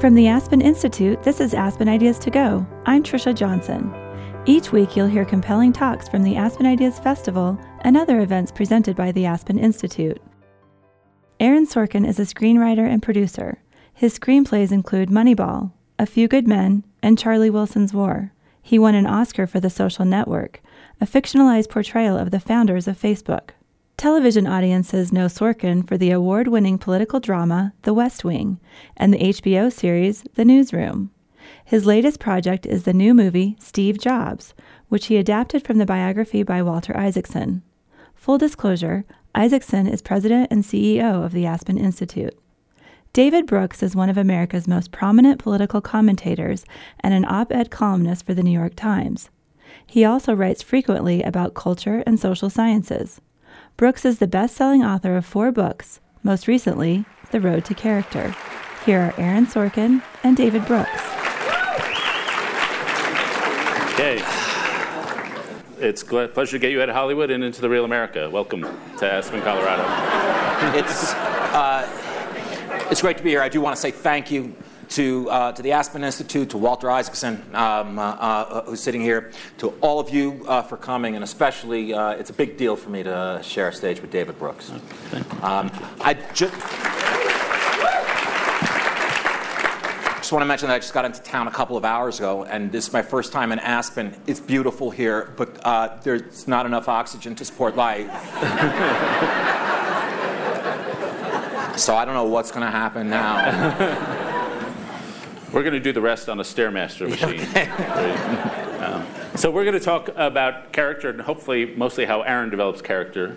From the Aspen Institute, this is Aspen Ideas to Go. I'm Trisha Johnson. Each week, you'll hear compelling talks from the Aspen Ideas Festival and other events presented by the Aspen Institute. Aaron Sorkin is a screenwriter and producer. His screenplays include Moneyball, A Few Good Men, and Charlie Wilson's War. He won an Oscar for The Social Network, a fictionalized portrayal of the founders of Facebook. Television audiences know Sorkin for the award winning political drama The West Wing and the HBO series The Newsroom. His latest project is the new movie Steve Jobs, which he adapted from the biography by Walter Isaacson. Full disclosure Isaacson is president and CEO of the Aspen Institute. David Brooks is one of America's most prominent political commentators and an op ed columnist for the New York Times. He also writes frequently about culture and social sciences. Brooks is the best selling author of four books, most recently, The Road to Character. Here are Aaron Sorkin and David Brooks. Okay. It's a pleasure to get you out of Hollywood and into the real America. Welcome to Aspen, Colorado. It's, uh, it's great to be here. I do want to say thank you to, uh, to the Aspen Institute, to Walter Isaacson, um, uh, uh, who's sitting here, to all of you uh, for coming, and especially uh, it's a big deal for me to share a stage with David Brooks. Um, I just. just want to mention that I just got into town a couple of hours ago, and this is my first time in Aspen. It's beautiful here, but uh, there's not enough oxygen to support life. so I don't know what's going to happen now. We're going to do the rest on a Stairmaster machine. um, so we're going to talk about character and hopefully mostly how Aaron develops character.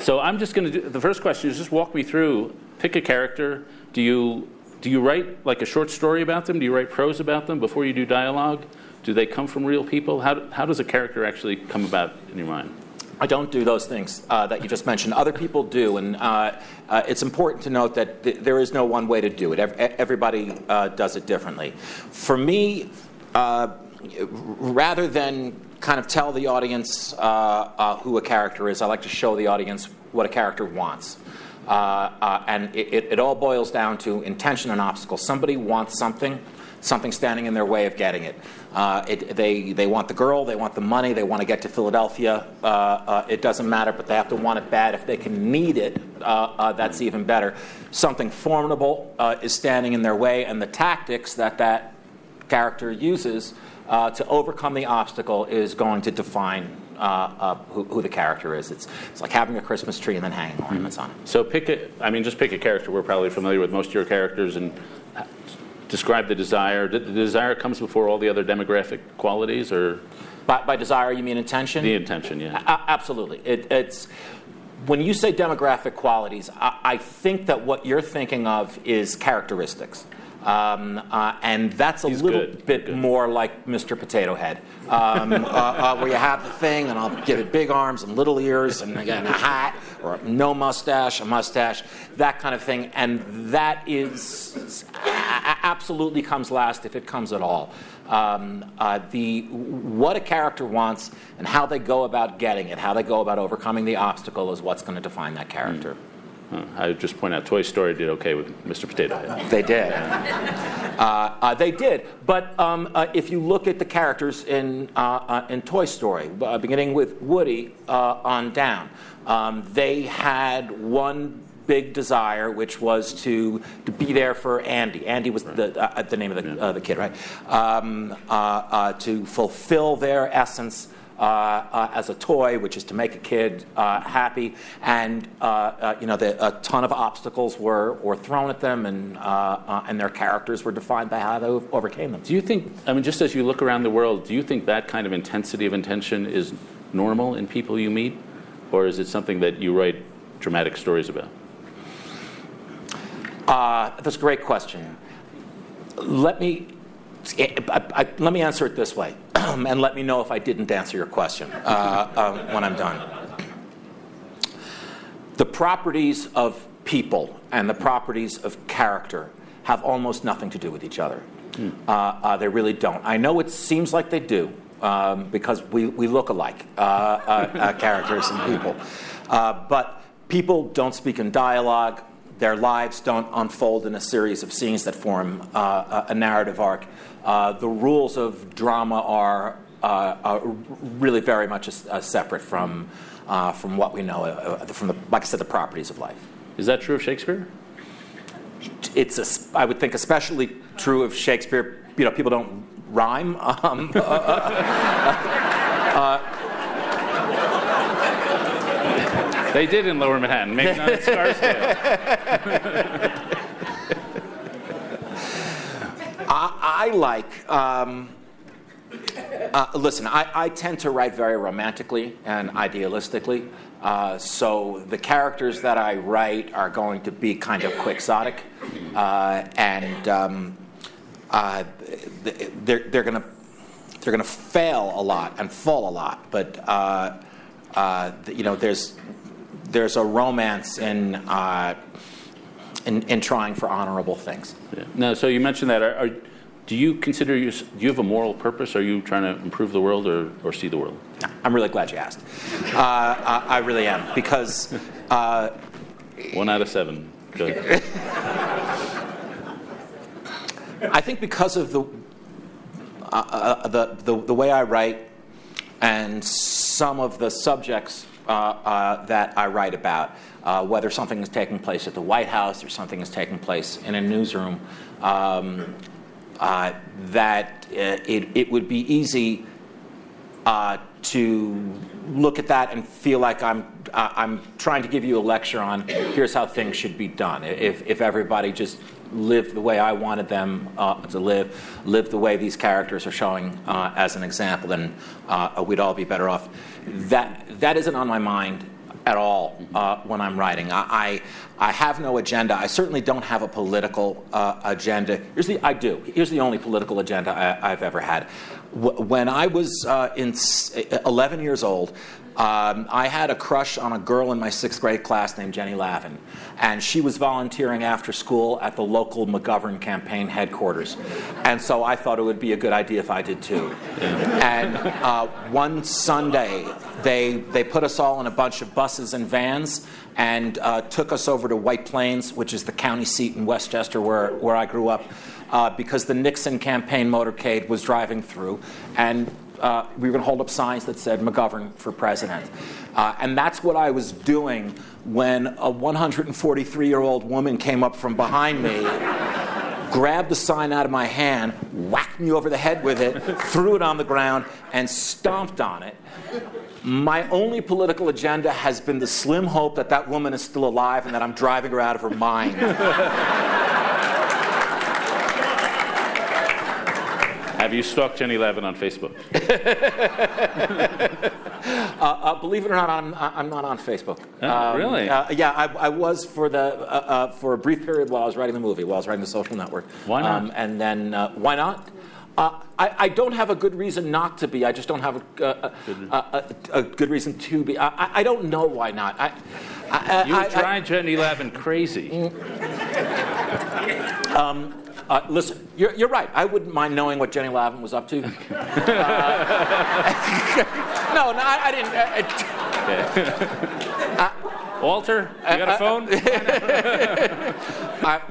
So I'm just going to do the first question is just walk me through. Pick a character. Do you do you write like a short story about them? Do you write prose about them before you do dialogue? Do they come from real people? How, how does a character actually come about in your mind? I don't do those things uh, that you just mentioned. Other people do, and uh, uh, it's important to note that th- there is no one way to do it. Ev- everybody uh, does it differently. For me, uh, rather than kind of tell the audience uh, who a character is, I like to show the audience what a character wants. and it, it all boils down to intention and obstacle. Somebody wants something something standing in their way of getting it. Uh, it. they, they want the girl, they want the money, they want to get to Philadelphia. Uh, uh, it doesn't matter, but they have to want it bad. If they can need it, uh, uh, that's even better. Something formidable uh, is standing in their way, and the tactics that that character uses to overcome the obstacle is going to define uh, uh, who, who, the character is. It's, it's like having a Christmas tree and then hanging ornaments mm-hmm. on it. So pick a, I mean, just pick a character. We're probably familiar with most of your characters, and describe the desire. The desire comes before all the other demographic qualities, or by, by desire you mean intention? The intention, yeah. A- absolutely. It, it's when you say demographic qualities, I, I, think that what you're thinking of is characteristics. Um, uh, and that's a He's little good. bit good. more like Mr. Potato Head, um, uh, uh, where you have the thing, and I'll give it big arms and little ears, and again a hat or no mustache, a mustache, that kind of thing. And that is absolutely comes last if it comes at all. Um, uh, the what a character wants and how they go about getting it, how they go about overcoming the obstacle, is what's going to define that character. Mm. I would just point out Toy Story did okay with Mr. Potato Head. They did. Uh, uh, they did. But um, uh, if you look at the characters in, uh, uh, in Toy Story, uh, beginning with Woody on down, um, they had one big desire, which was to, to be there for Andy. Andy was the, uh, the name of the, uh, the kid, right? Um, uh, to fulfill their essence Uh, uh, as a toy, which is to make a kid uh, happy. And uh, you know, the, a ton of obstacles were, were thrown at them, and and their characters were defined by how they overcame them. Do you think? I mean, just as you look around the world, do you think that kind of intensity of intention is normal in people you meet, or is it something that you write dramatic stories about? Uh, that's a great question. Let me I, I, let me answer it this way, and let me know if I didn't answer your question uh, uh, when I'm done. The properties of people and the properties of character have almost nothing to do with each other. Mm. Uh, they really don't. I know it seems like they do um, because we, we look alike, uh, uh, characters and people. but people don't speak in dialogue their lives don't unfold in a series of scenes that form uh, a narrative arc. Uh, the rules of drama are, uh, are really very much a, a separate from, uh, from what we know, uh, from the, like I said, the properties of life. Is that true of Shakespeare? It's, a, I would think, especially true of Shakespeare. You know, people don't rhyme. Um, they did in Lower Manhattan, maybe not at Scarsdale. I, like. Um, uh, listen, I, I, tend to write very romantically and idealistically. Uh, so the characters that I write are going to be kind of quixotic, uh, and um, uh, they're, they're going to they're going to fail a lot and fall a lot. But uh, uh, you know, there's there's a romance in, in, in trying for honorable things. Yeah. Now, so you mentioned that. Are, are, do you consider you, do you have a moral purpose? Are you trying to improve the world or, or see the world? I'm really glad you asked. Uh, I, I, really am because. Uh, One out of seven. Good. I think because of the, uh, uh, the, the, the way I write and some of the subjects uh, uh, that I write about, uh, whether something is taking place at the White House or something is taking place in a newsroom, um, uh, that uh, it, it would be easy uh, to look at that and feel like I'm, I'm trying to give you a lecture on here's how things should be done. If, if everybody just lived the way I wanted them uh, to live, lived the way these characters are showing uh, as an example, then uh, we'd all be better off. That, that isn't on my mind at all uh, when I'm writing. I, I, I, have no agenda. I certainly don't have a political uh, agenda. Here's the, I do. Here's the only political agenda I, have ever had. W- when I was uh, in 11 years old, um, I had a crush on a girl in my sixth grade class named Jenny Lavin, and she was volunteering after school at the local McGovern campaign headquarters. And so I thought it would be a good idea if I did too. And uh, one Sunday, they, they put us all in a bunch of buses and vans and uh, took us over to White Plains, which is the county seat in Westchester where, where I grew up. Uh, because the Nixon campaign motorcade was driving through, and uh, we were going to hold up signs that said McGovern for president. Uh, and that's what I was doing when a 143 year old woman came up from behind me, grabbed the sign out of my hand, whacked me over the head with it, threw it on the ground, and stomped on it. My only political agenda has been the slim hope that that woman is still alive and that I'm driving her out of her mind. Have you stalked Jenny Levin on Facebook? uh, uh, believe it or not, I'm, I'm not on Facebook. Oh, um, really? Uh, yeah, I, I, was for the uh, uh, for a brief period while I was writing the movie, while I was writing the Social Network. Why not? Um, and then uh, why not? I, I, don't have a good reason not to be. I just don't have a, a, a, a good reason to be. I, I, don't know why not. I, you were trying Jenny Lavin crazy. Um, uh, listen, you're, you're, right. I wouldn't mind knowing what Jenny Lavin was up to. uh, no, no, I, I didn't. Uh, Walter, you got a phone? I,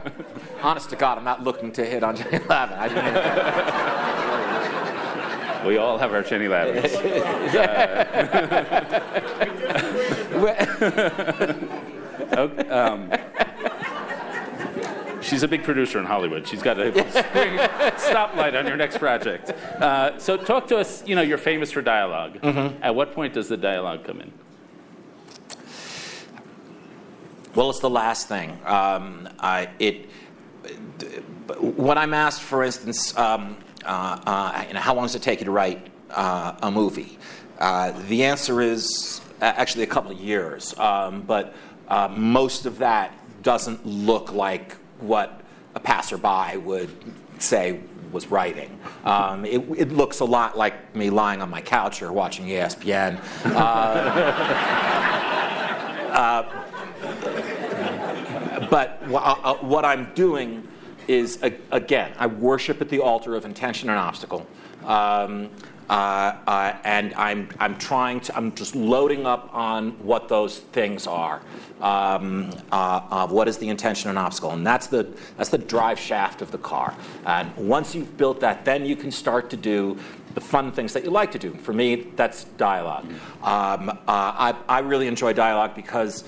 honest to God, I'm not looking to hit on Jenny Lavin. we all have our Jenny Lavins. okay, um, She's a big producer in Hollywood. She's got a stoplight on your next project. Uh, so, talk to us. You know, you're famous for dialog mm-hmm. At what point does the dialogue come in? Well, it's the last thing. Um, I, it, when I'm asked, for instance, um, uh, uh, you know, how long does it take you to write uh, a movie? Uh, the answer is actually a couple of years, um, but uh, most of that doesn't look like what a passerby would say was writing. Um, it, it, looks a lot like me lying on my couch or watching ESPN. Uh, uh, but uh, what I'm doing is, again, I worship at the altar of intention and obstacle. Um, Uh, uh, and I'm, I'm trying to, I'm just loading up on what those things are. Um, uh, what is the intention and obstacle? And that's the, that's the drive shaft of the car. And once you've built that, then you can start to do the fun things that you like to do. For me, that's dialogue. Um, uh, I, I really enjoy dialogue because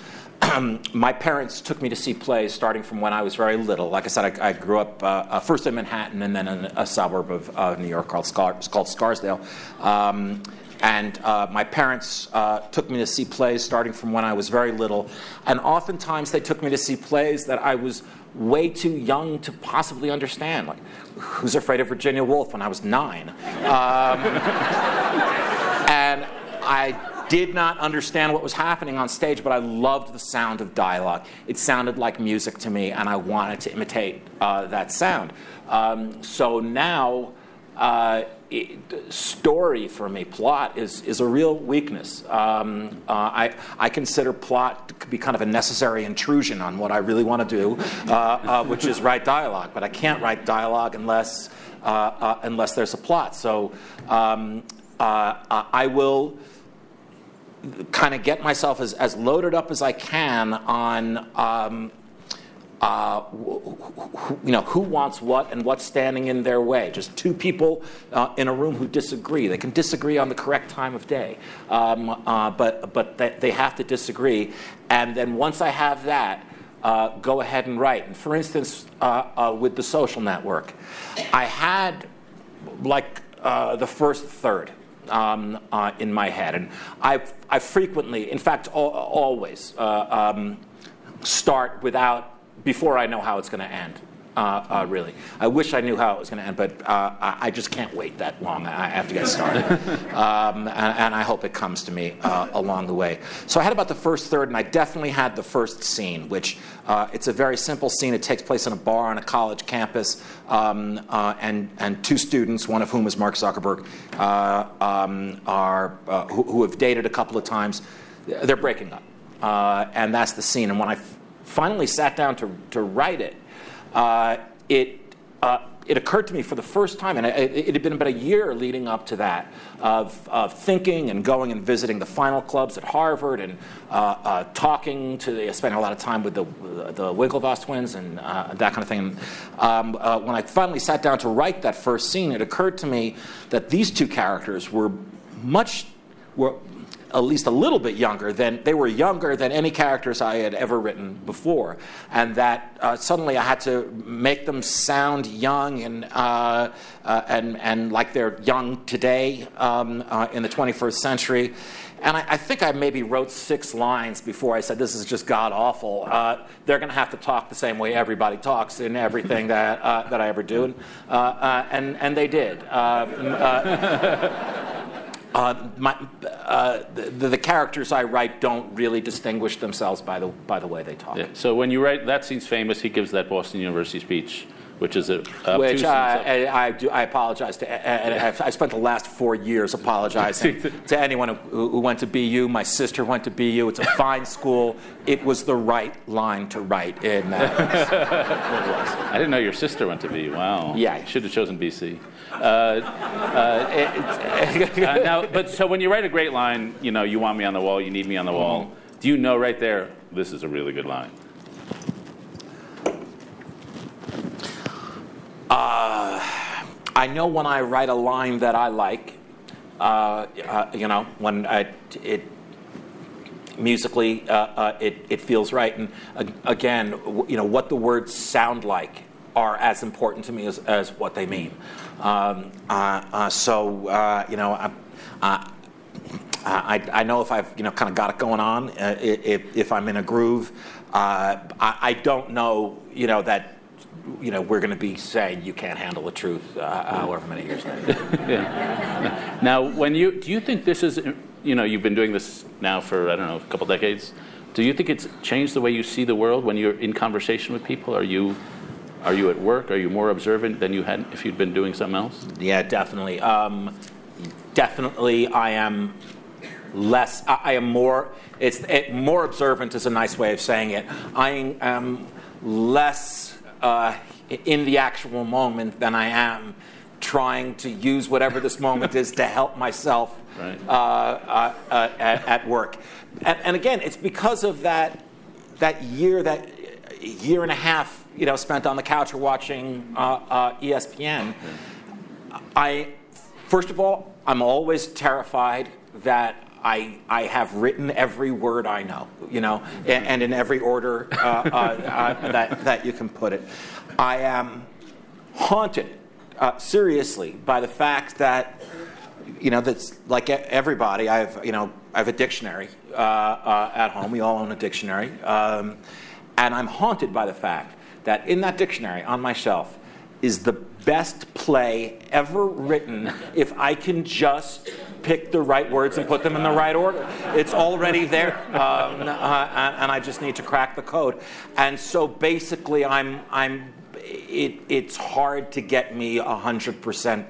my parents took me to see plays starting from when I was very little. Like I said, I, I grew up uh, uh, first in Manhattan and then in a suburb of uh, New York called, Scar- called Scarsdale. Um, and uh, my parents uh, took me to see plays starting from when I was very little. And oftentimes they took me to see plays that I was way too young to possibly understand. Like, Who's Afraid of Virginia Woolf when I was nine? Um, and I did not understand what was happening on stage, but I loved the sound of dialogue. It sounded like music to me, and I wanted to imitate uh, that sound. Um, so now, uh, it, story for me, plot is, is a real weakness. Um, uh, I, I consider plot to be kind of a necessary intrusion on what I really want to do, uh, uh, which is write dialogue. But I can't write dialogue unless, uh, unless there's a plot. So um, I will kind of get myself as, as loaded up as I can on. Um, uh, you know, who wants what and what's standing in their way. Just two people uh, in a room who disagree. They can disagree on the correct time of day, um, uh, but, but they have to disagree. And then once I have that, uh, go ahead and write. And for instance, uh, uh, with the social network, I had like the first third um, uh, in my head. And I, I frequently, in fact, al- always uh, um, start without, before I know how it's going to end. Uh, uh, really. I wish I knew how it was going to end, but uh, I, just can't wait that long. I have to get started. um, and, and, I hope it comes to me uh, along the way. So I had about the first third, and I definitely had the first scene, which uh, it's a very simple scene. It takes place in a bar on a college campus, um, uh, and, and two students, one of whom is Mark Zuckerberg, um, are, who, who, have dated a couple of times, they're breaking up. and that's the scene. And when I f- finally sat down to, to write it, uh, it, uh, it occurred to me for the first time, and it, it, had been about a year leading up to that, of, of thinking and going and visiting the final clubs at Harvard and uh, uh, talking to, the, spending a lot of time with the, the Winklevoss twins and uh, that kind of thing. Um, uh, when I finally sat down to write that first scene, it occurred to me that these two characters were much, were at least a little bit younger than they were younger than any characters I had ever written before, and that uh, suddenly I had to make them sound young and uh, uh, and and like they're young today um, uh, in the 21st century. And I, I, think I maybe wrote six lines before I said, This is just god awful. Uh, they're going to have to talk the same way everybody talks in everything that, uh, that I ever do. And, and, and they did. Uh, uh, my, uh, the, the, characters I write don't really distinguish themselves by the, by the way they talk. Yeah. So when you write, that scene's famous. He gives that Boston University speech, which is a which I, I, I, do. I apologize to. And I spent the last four years apologizing to anyone who, who, went to BU. My sister went to BU. It's a fine school. It was the right line to write in that. I didn't know your sister went to BU. Wow. Yeah. Should have chosen BC. Uh, uh, uh, now, but so when you write a great line, you know, you want me on the wall, you need me on the wall. Mm-hmm. Do you know right there, this is a really good line? Uh, I know when I write a line that I like, uh, uh, you know, when I, it musically it, it feels right, and again, you know, what the words sound like are as important to me as, as what they mean. Um, uh, uh, so, uh, you know, I, I, I, know if I've you know kind of got it going on, uh, if, if I'm in a groove. Uh, I, I, don't know, you know, that you know we're going to be saying you can't handle the truth, uh, however many years yeah. Now, when you do you think this is, you know, you've been doing this now for I don't know a couple decades. Do you think it's changed the way you see the world when you're in conversation with people? Are you are you at work? Are you more observant than you had if you'd been doing something else? Yeah, definitely. Um, definitely, I am less. I, I am more. It's it, more observant is a nice way of saying it. I am less uh, in the actual moment than I am trying to use whatever this moment is to help myself Right. uh, uh, uh, at, at work. And, and again, it's because of that that year, that year and a half, you know, spent on the couch or watching uh, uh, ESPN. I, first of all, I'm always terrified that I, I have written every word I know, you know, and, and in every order uh, uh, uh, that, that you can put it. I am haunted, uh, seriously, by the fact that, you know, that's like everybody, I have, you know, I have a dictionary uh, uh, at home. We all own a dictionary. Um, and I'm haunted by the fact that in that dictionary on my shelf is the best play ever written if I can just pick the right words and put them in the right order. It's already there, um, uh, and, and I just need to crack the code. And so basically, I'm, I'm, it, it's hard to get me 100%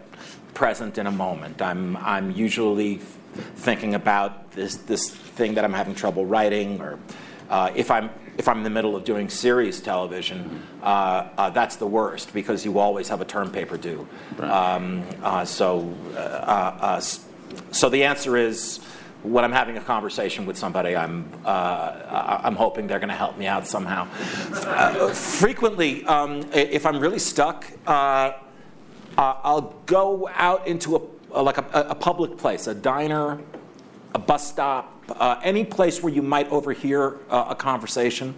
present in a moment. I'm, I'm usually thinking about this, this thing that I'm having trouble writing, or uh, if I'm if I'm in the middle of doing series television, uh, uh, that's the worst because you always have a term paper due. Um, uh, so, uh, uh, so the answer is when I'm having a conversation with somebody, I'm uh, I'm hoping they're going to help me out somehow. Uh, frequently, um, if I'm really stuck. Uh, uh, I'll go out into a, a- like a, a public place, a diner, a bus stop, uh, any place where you might overhear uh, a conversation,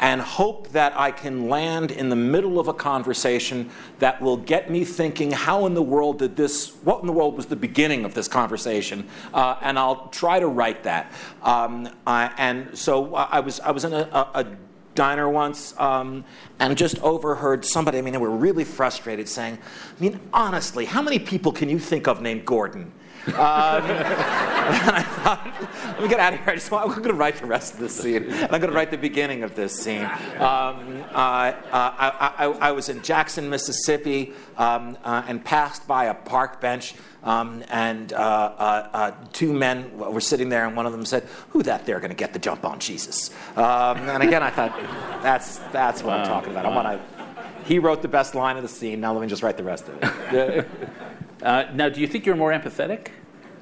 and hope that I can land in the middle of a conversation that will get me thinking, how in the world did this, what in the world was the beginning of this conversation? Uh, and I'll try to write that. Um, I- and so I was, I was in a, a, a diner once um, and just overheard somebody, I mean, they were really frustrated saying, I mean, honestly, how many people can you think of named Gordon? Um, and I thought, let me get out of here. I just want, I'm going to write the rest of this scene. And I'm going to write the beginning of this scene. Um, uh, uh, I, I, I was in Jackson, Mississippi, um, uh, and passed by a park bench. Um, and uh, uh, uh, two men were sitting there, and one of them said, "Who that there going to get the jump on Jesus?" Um, and again, I thought, "That's that's what I'm talking about. I want to." He wrote the best line of the scene. Now let me just write the rest of it. Uh, now, do you think you're more empathetic?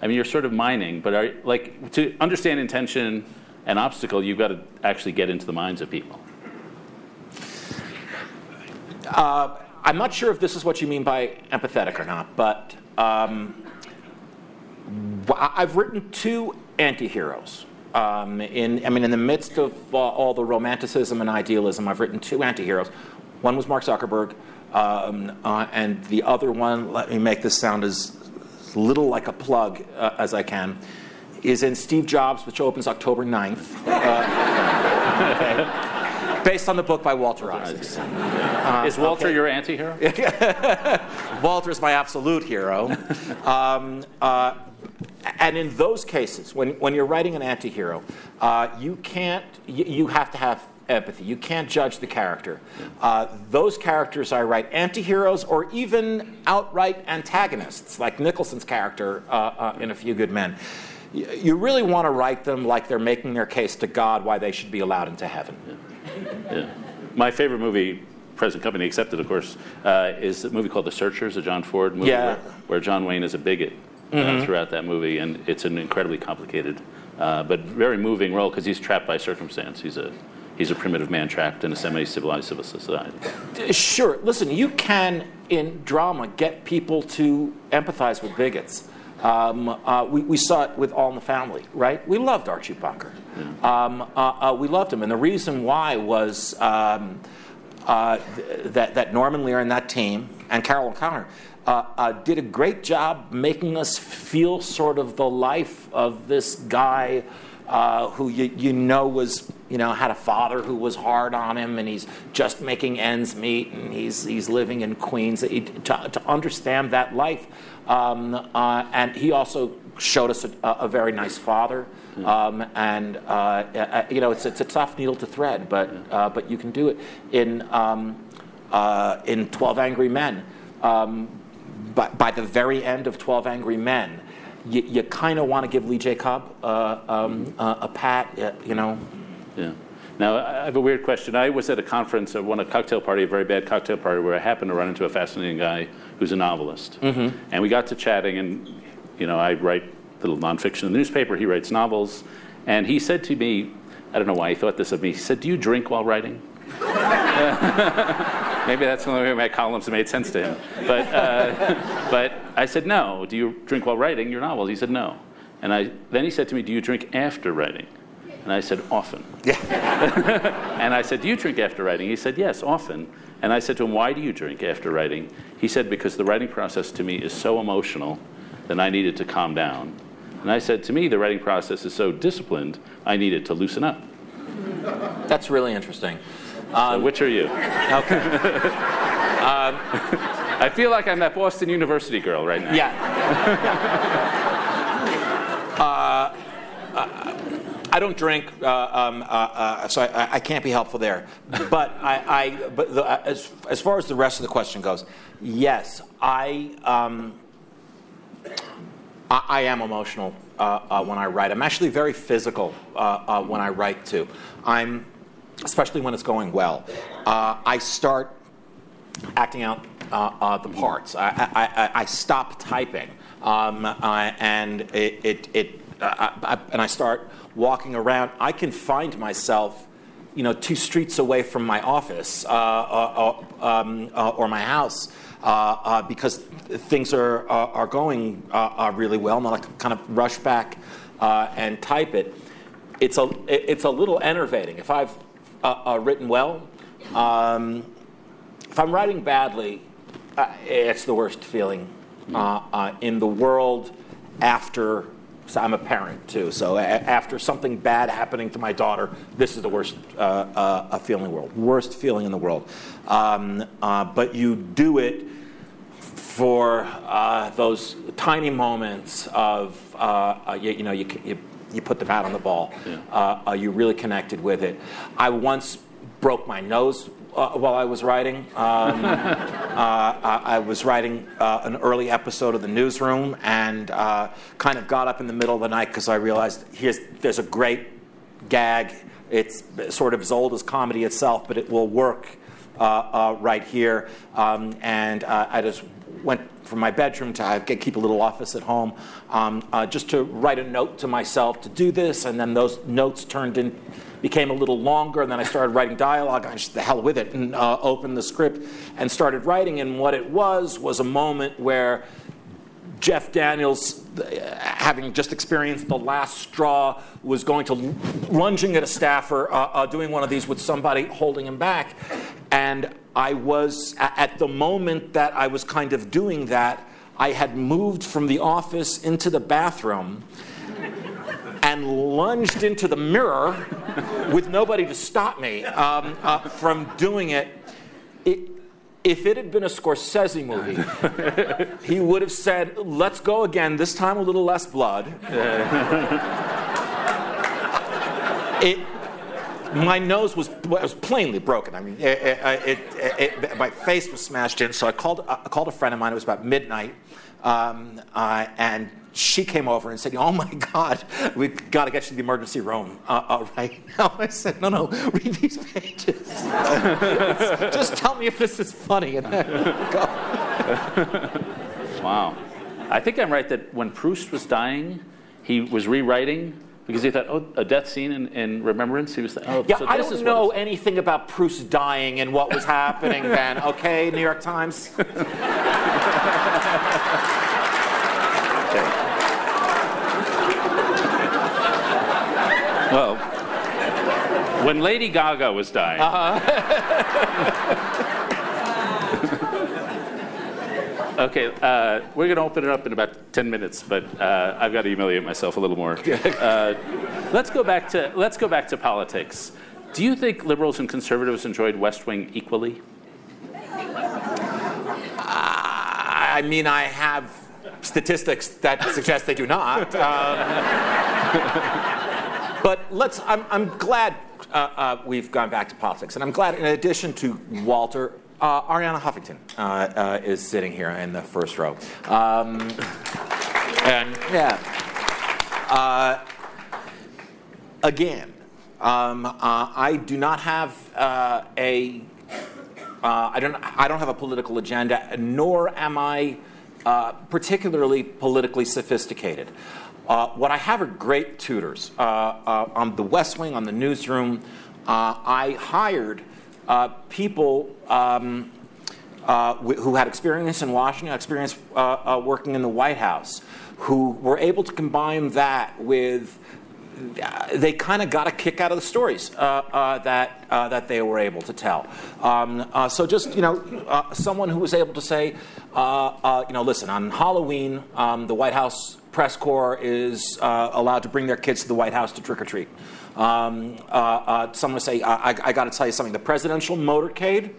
I mean, you're sort of mining, but are like to understand intention and obstacle, you've got to actually get into the minds of people. Uh, I'm not sure if this is what you mean by empathetic or not, but um, I've written two anti-heroes. Um, in, I mean, in the midst of uh, all the romanticism and idealism, I've written two anti-heroes. One was Mark Zuckerberg, um, uh, and the other one, let me make this sound as little like a plug uh, as I can, is in Steve Jobs, which opens October 9th. Uh, okay. Based on the book by Walter Isaacson. Is Walter your anti-hero? Walter is my absolute hero. Um, uh, and in those cases, when, when you're writing an anti-hero, uh, you can't, you, you have to have empathy. You can't judge the character. Uh, those characters I write anti-heroes or even outright antagonists, like Nicholson's character uh, uh, in A Few Good Men. Y- You really want to write them like they're making their case to God why they should be allowed into heaven. Yeah. My favorite movie, present company accepted, of course, uh, is a movie called The Searchers, a John Ford movie Yeah. where, where John Wayne is a bigot uh, throughout that movie, and it's an incredibly complicated uh, but very moving role because he's trapped by circumstance. He's a he's a primitive man trapped in a semi-civilized civil society. Sure. Listen, you can, in drama, get people to empathize with bigots. Um, uh, we, we saw it with All in the Family, right? We loved Archie Bunker. Um, uh, uh, we loved him. And the reason why was um, uh, th- that, that Norman Lear and that team, and Carroll O'Connor, uh, uh, did a great job making us feel sort of the life of this guy uh, who you, you know was you know had a father who was hard on him and he's just making ends meet and he's he's living in Queens. To, to understand that life um, uh, and he also showed us a, a very nice father. Um, and uh, uh, you know it's, it's a tough needle to thread but uh, but you can do it in um, uh, in 12 Angry Men. Um, by, by the very end of 12 Angry Men you, you kind of want to give Lee J. Cobb uh, um, uh, a pat, uh, you know. Yeah. Now, I have a weird question. I was at a conference, I won a cocktail party, a very bad cocktail party, where I happened to run into a fascinating guy who's a novelist. Mm-hmm. And we got to chatting, and you know, I write little nonfiction in the newspaper. He writes novels, and he said to me, I don't know why he thought this of me. He said, "Do you drink while writing?" Maybe that's the only way my columns made sense to him. But, uh, but I said, no. Do you drink while writing your novels? He said, no. And I, then he said to me, do you drink after writing? And I said, often. Yeah. and I said, do you drink after writing? He said, yes, often. And I said to him, why do you drink after writing? He said, because the writing process to me is so emotional that I needed to calm down. And I said, to me, the writing process is so disciplined, I needed to loosen up. That's really interesting. Um, so which are you? Okay. um, I feel like I'm that Boston University girl right now. Yeah. uh, I don't drink, uh, um, uh, uh, so I, I, can't be helpful there. But I, I but the, uh, as, as far as the rest of the question goes, yes, I, um, I, I, am emotional uh, when I write. I'm actually very physical when I write too. I'm especially when it's going well. Uh, I start acting out uh, uh, the parts. I, I, I, stop typing, um, and it, it, it I, and I start walking around. I can find myself, you know, two streets away from my office uh, uh, uh, um, or my house. because things are, are going really well, and I kind of rush back and type it. It's a, it's a little enervating. If I've uh, uh, written well. Um, if I'm writing badly, uh, it's the worst feeling uh, uh, in the world after. So I'm a parent too, so a- after something bad happening to my daughter, this is the worst uh, feeling in the world. Worst feeling in the world. Um, but you do it for those tiny moments of you, you, know you, you you put the bat on the ball. Yeah. Uh, you really connected with it. I once broke my nose uh, while I was writing. Um, uh, I was writing uh, an early episode of The Newsroom and uh, kind of got up in the middle of the night because I realized here's, there's a great gag. It's sort of as old as comedy itself, but it will work right here. Um, and I just went from my bedroom to I keep a little office at home, um, uh, just to write a note to myself to do this, and then those notes turned in, became a little longer, and then I started writing dialogue. I just the hell with it, and uh, opened the script and started writing. And what it was was a moment where Jeff Daniels, having just experienced the last straw, was going to lunging at a staffer, uh, uh, doing one of these with somebody holding him back, and I was at the moment that I was kind of doing that. I had moved from the office into the bathroom and lunged into the mirror with nobody to stop me um, uh, from doing it. it if it had been a Scorsese movie, he would have said, Let's go again, this time a little less blood. it, my nose was, was plainly broken. I mean, it, it, it, my face was smashed in. So I called, I called a friend of mine. It was about midnight. Um, uh, and she came over and said, "Oh my God, we've got to get you to the emergency room uh, uh, right now." I said, "No, no, read these pages. Just tell me if this is funny." And go. wow, I think I'm right that when Proust was dying, he was rewriting because he thought, "Oh, a death scene in, in Remembrance." He was, "Oh, yeah." So I don't know anything about Proust dying and what was happening then. Okay, New York Times. Well, when Lady Gaga was dying. Uh-huh. okay, uh, we're going to open it up in about 10 minutes, but uh, I've got to humiliate myself a little more. Uh, let's go back to let's go back to politics. Do you think liberals and conservatives enjoyed West Wing equally? I mean, I have statistics that suggest they do not. Um, but let's, I'm, I'm glad uh, uh, we've gone back to politics. And I'm glad, in addition to Walter, uh, Arianna Huffington uh, uh, is sitting here in the first row. Um, and yeah. Uh, again, Um, uh, I do not have uh, a. I don't. I don't have a political agenda, nor am I particularly politically sophisticated. What I have are great tutors. On the West Wing, on the newsroom, I hired people. Um, uh, who had experience in Washington, experience uh, uh, working in the White House, who were able to combine that with they kind of got a kick out of the stories uh, uh, that uh, that they were able to tell. Um, so just you know, someone who was able to say, you know, listen, on Halloween, um, the White House press corps is allowed to bring their kids to the White House to trick or treat. Um, someone would say, I, I got to tell you something. The presidential motorcade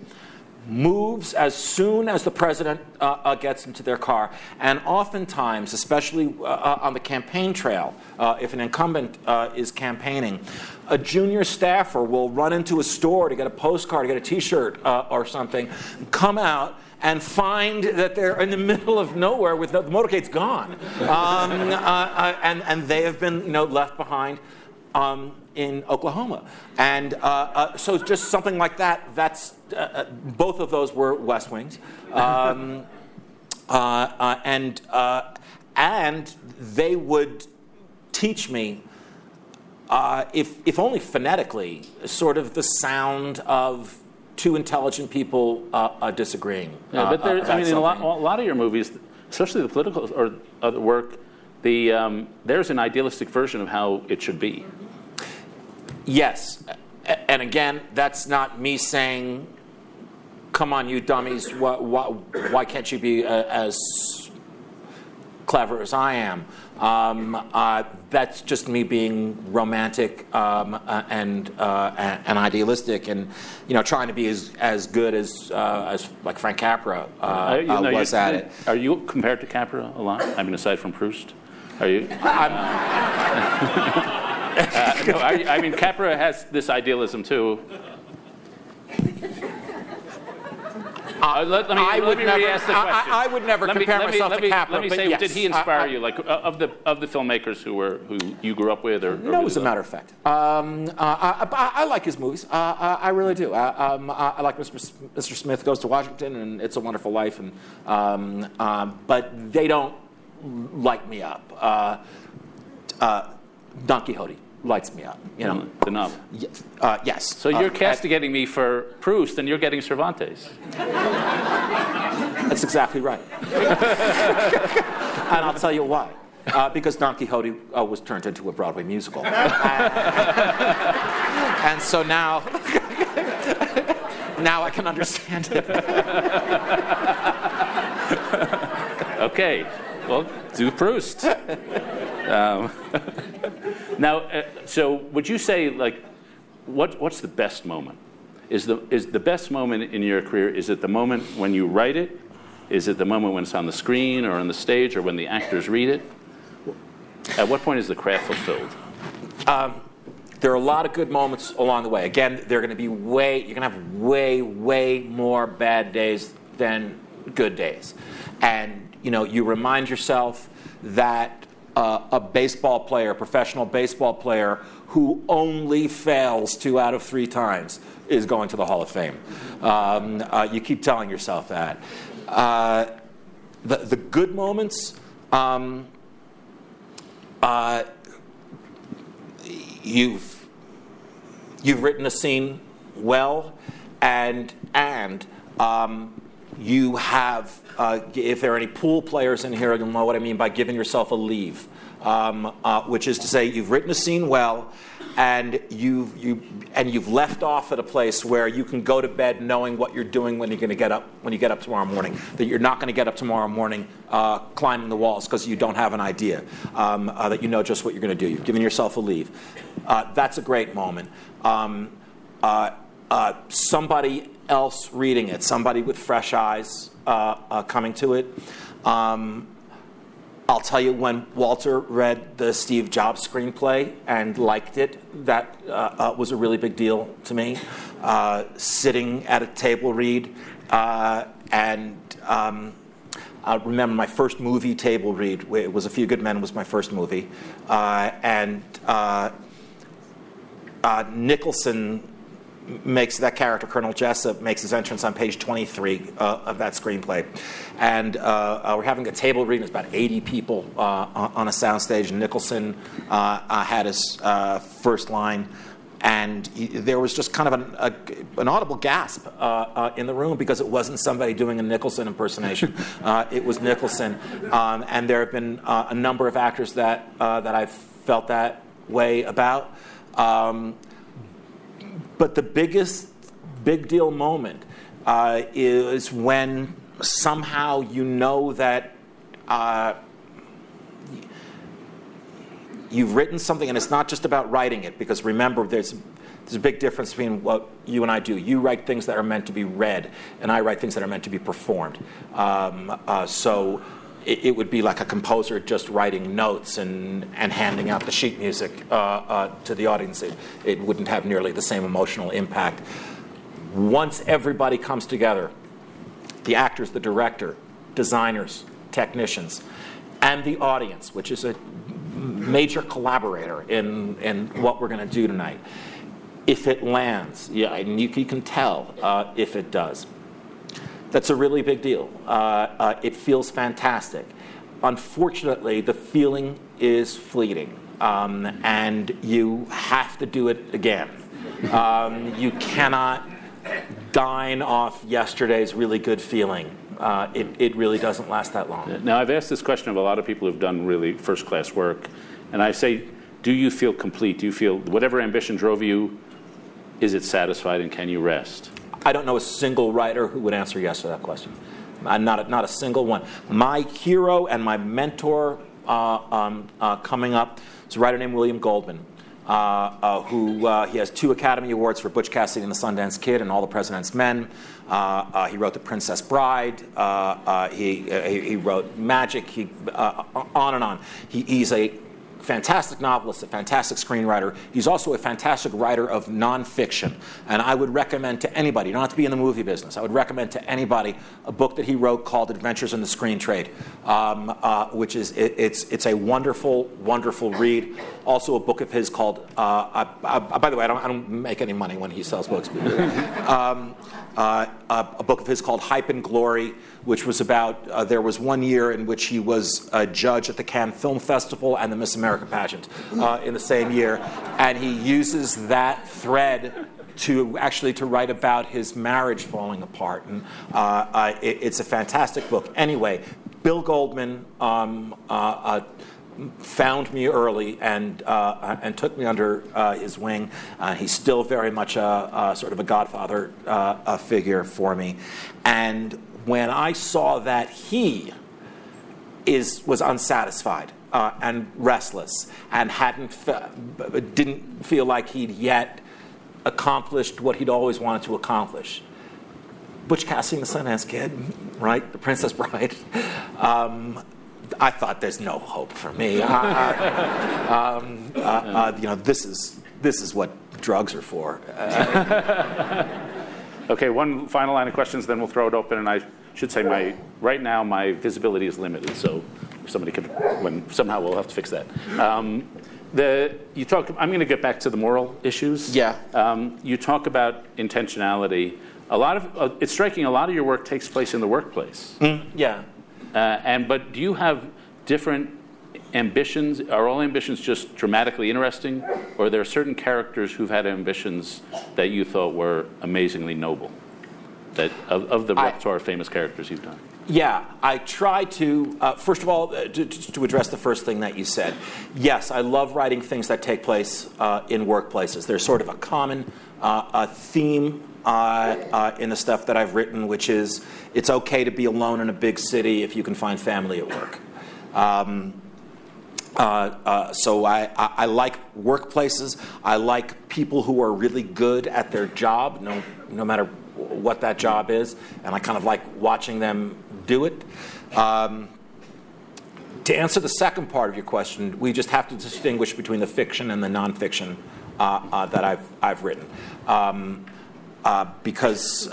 moves as soon as the president uh, uh, gets into their car. And oftentimes, especially uh, uh on the campaign trail, uh, if an incumbent uh, is campaigning, a junior staffer will run into a store to get a postcard, to get a t shirt or something, come out and find that they're in the middle of nowhere with no, the motorcade's gone. Um, and, and they have been you know, left behind. Um, in Oklahoma. And uh, uh, so just something like that, that's, uh, uh both of those were West Wings. Um, uh, uh, and, and they would teach me, if, if only phonetically, sort of the sound of two intelligent people disagreeing. Yeah, but there, I mean, in a lot, a lot of your movies, especially the political or other work, the, um, there's an idealistic version of how it should be. Yes. And again, that's not me saying, come on, you dummies, why, why, why can't you be uh, as clever as I am? Um, uh, that's just me being romantic um, uh, and, uh, and idealistic, and you know, trying to be as, as good as, uh, as like Frank Capra uh, you know, was at it. Are you compared to Capra a lot? I mean, aside from Proust, are you? Uh, no, I, I, mean, Capra has this idealism too. Uh, let, let, me, I let me never, re-ask the question. I, I, would never let compare me, myself me, to Capra. Let me say, yes, did he inspire you, like of the of the filmmakers who were who you grew up with, or, or no? As a matter of fact, um, uh, I, like his movies. Uh, I really do. Uh, um, I like Mr. Mr. Smith Goes to Washington and It's a Wonderful Life, and um, um but they don't light me up. Uh, uh, Don Quixote lights me up. You know, the. Uh, yes. So you're uh, castigating me for Proust, and you're getting Cervantes. That's exactly right. and I'll tell you why. Uh, because Don Quixote uh, was turned into a Broadway musical. and, and so now, now I can understand it. okay, well, do Proust. Um, now, uh, so would you say, like, what, what's the best moment? Is the, is the best moment in your career, is it the moment when you write it? Is it the moment when it's on the screen or on the stage or when the actors read it? At what point is the craft fulfilled? Um, there are a lot of good moments along the way. Again, they're going to be way, you're going to have way, way more bad days than good days. And, you know, you remind yourself that uh, a baseball player, professional baseball player, who only fails two out of three times is going to the Hall of Fame. Um, uh, you keep telling yourself that. Uh, the, the good moments, um, uh, you've, you've written a scene well, and, and um, you have uh, if there are any pool players in here, you'll know what I mean by giving yourself a leave, um, uh, which is to say you've written a scene well, and you've you and you've left off at a place where you can go to bed knowing what you're doing when you're going to get up when you get up tomorrow morning. That you're not going to get up tomorrow morning uh, climbing the walls because you don't have an idea. Um, uh, that you know just what you're going to do. You've given yourself a leave. Uh, that's a great moment. Um, uh, somebody else reading it, somebody with fresh eyes uh, uh, coming to it. Um, I'll tell you when Walter read the Steve Jobs screenplay and liked it, that uh, uh was a really big deal to me. Uh, sitting at a table read, uh, and um, I remember my first movie table read. It was A Few Good Men was my first movie, and Nicholson makes that character, Colonel Jessup, makes his entrance on page 23 uh, of that screenplay. And uh, uh, we're having a table reading. There's about 80 people uh, on a soundstage. And Nicholson uh, uh, had his first line. And he, there was just kind of an, a, an audible gasp in the room because it wasn't somebody doing a Nicholson impersonation. it was Nicholson. Um, and there have been a number of actors that, that I've felt that way about. Um, but the biggest big deal moment uh, is when somehow you know that uh, you've written something, and it's not just about writing it, because remember, there's there's a big difference between what you and I do. You write things that are meant to be read, and I write things that are meant to be performed. Um, uh, so it, it, would be like a composer just writing notes and, and handing out the sheet music uh, uh, to the audience. It, it wouldn't have nearly the same emotional impact. Once everybody comes together, the actors, the director, designers, technicians, and the audience, which is a major collaborator in, in what we're going to do tonight. If it lands, yeah, and you, you can tell uh, if it does. That's a really big deal. Uh, uh, it feels fantastic. Unfortunately, the feeling is fleeting, um, and you have to do it again. Um, you cannot dine off yesterday's really good feeling. Uh, it, it really doesn't last that long. Now, I've asked this question of a lot of people who've done really first class work, and I say, do you feel complete? Do you feel whatever ambition drove you, is it satisfied and can you rest? I don't know a single writer who would answer yes to that question. Uh, not, a, not a single one. My hero and my mentor uh, um, uh, coming up is a writer named William Goldman. Uh, uh, who uh, he has two Academy Awards for Butch Cassidy and the Sundance Kid and All the President's Men. he wrote The Princess Bride. He, he, he, wrote Magic. He, on and on. He, he's a fantastic novelist, a fantastic screenwriter. He's also a fantastic writer of nonfiction. And I would recommend to anybody, you don't have to be in the movie business, I would recommend to anybody a book that he wrote called Adventures in the Screen Trade, um, uh, which is, it, it's, it's a wonderful, wonderful read. Also, a book of his called, uh, I, I, by the way, I don't, I don't, make any money when he sells books. um, uh, a book of his called Hype and Glory which was about uh, there was one year in which he was a judge at the Cannes Film Festival and the Miss America pageant uh, in the same year, and he uses that thread to actually to write about his marriage falling apart, and uh, uh it, it's a fantastic book. Anyway, Bill Goldman. Um, uh, uh, found me early and uh, and took me under uh, his wing. Uh, he's still very much a, a sort of a godfather a figure for me, and when I saw that he is, was unsatisfied uh, and restless and hadn't didn't feel like he'd yet accomplished what he'd always wanted to accomplish. Butch Cassidy the Sundance Kid, right? The Princess Bride. Um, I thought there's no hope for me. Um, uh, uh, you know, this is this is what drugs are for. Okay, one final line of questions, then we'll throw it open. And I should say, my right now my visibility is limited, so if somebody could, when somehow we'll have to fix that. Um, the you talk. I'm going to get back to the moral issues. Yeah. Um, you talk about intentionality. A lot of uh, it's striking. A lot of your work takes place in the workplace. Mm, yeah. Uh, and but do you have different ambitions? Are all ambitions just dramatically interesting, or are there certain characters who've had ambitions that you thought were amazingly noble? That of, of the repertoire of famous characters you've done. Yeah, I try to, uh, first of all, uh, to, to, address the first thing that you said. Yes, I love writing things that take place uh, in workplaces. There's sort of a common uh, theme uh, uh, in the stuff that I've written, which is it's okay to be alone in a big city if you can find family at work. Um, uh, uh, so I, I, I, like workplaces. I like people who are really good at their job, no, no matter what that job is, and I kind of like watching them do it. Um, to answer the second part of your question, we just have to distinguish between the fiction and the nonfiction uh, uh that I've, I've written. Um, because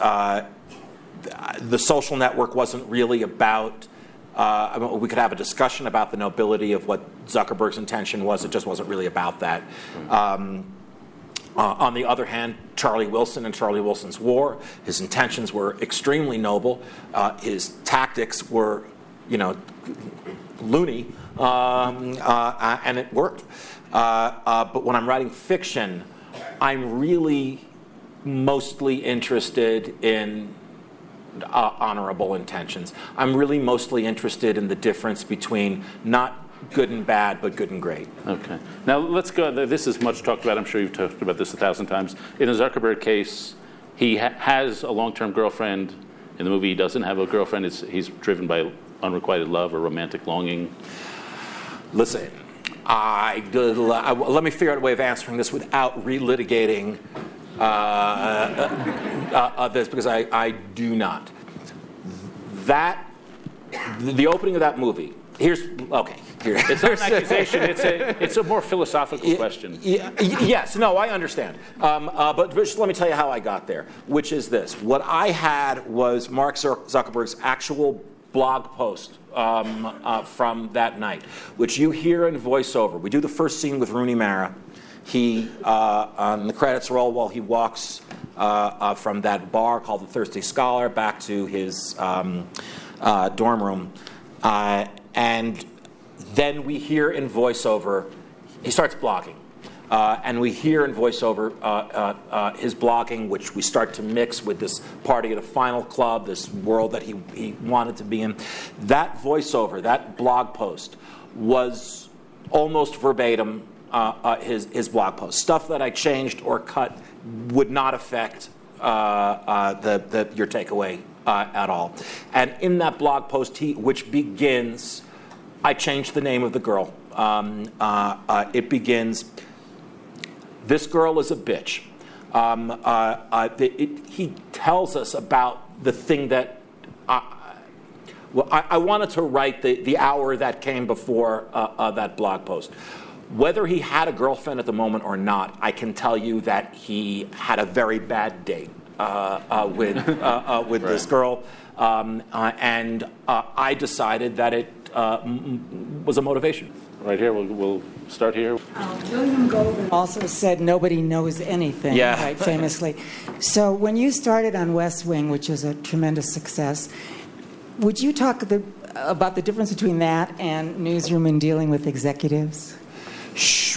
the social network wasn't really about uh, we could have a discussion about the nobility of what Zuckerberg's intention was. It just wasn't really about that. Um, Uh, on the other hand, Charlie Wilson and Charlie Wilson's War, his intentions were extremely noble. Uh, his tactics were, you know, loony, um, uh, and it worked. Uh, uh, but when I'm writing fiction, I'm really mostly interested in uh, honorable intentions. I'm really mostly interested in the difference between not good and bad, but good and great. Okay. Now let's go. This is much talked about. I'm sure you've talked about this a thousand times. In the Zuckerberg case, he ha- has a long-term girlfriend. In the movie, he doesn't have a girlfriend. It's, he's driven by unrequited love or romantic longing. Listen, I, I let me figure out a way of answering this without relitigating uh, uh, uh, this because I, I do not. That the opening of that movie. Here's okay. Here. It's not an accusation. It's a it's a more philosophical question. yes. No. I understand. Um, uh, but just let me tell you how I got there. Which is this: what I had was Mark Zuckerberg's actual blog post um, uh, from that night, which you hear in voiceover. We do the first scene with Rooney Mara. He, uh, on the credits roll, while he walks uh, uh, from that bar called the Thirsty Scholar back to his um, dorm room. And then we hear in voiceover, he starts blogging. Uh, and we hear in voiceover uh, uh, his blogging, which we start to mix with this party at a final club, this world that he, he wanted to be in. That voiceover, that blog post, was almost verbatim his, his blog post. Stuff that I changed or cut would not affect the, the, your takeaway at all. And in that blog post, he, which begins, I changed the name of the girl. Um, it begins this girl is a bitch. Um, uh, uh, it, he tells us about the thing that. Uh, well, I, I, wanted to write the, the hour that came before uh, uh, that blog post. Whether he had a girlfriend at the moment or not, I can tell you that he had a very bad date uh, with, with right. this girl. Um, and I decided that it m- was a motivation. Right here, we'll, we'll start here. Uh, William Goldman also said nobody knows anything, yeah. right, famously. so when you started on West Wing, which was a tremendous success, would you talk the, about the difference between that and newsroom and dealing with executives?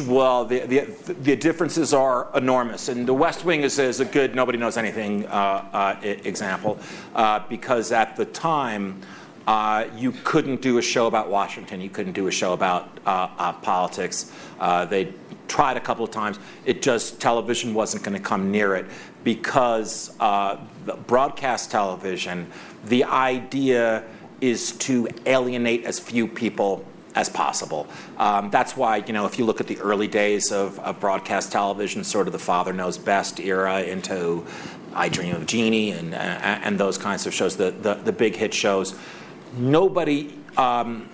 Well, the, the, the, differences are enormous. And the West Wing is, is a good nobody knows anything uh, uh, example uh, because at the time, uh, you couldn't do a show about Washington. You couldn't do a show about uh, uh, politics. They tried a couple of times. It just television wasn't going to come near it because broadcast television. The idea is to alienate as few people as possible. Um, that's why, you know, if you look at the early days of, of, broadcast television, sort of the father knows best era into I Dream of Jeannie and, and those kinds of shows, the, the, the big hit shows, nobody um,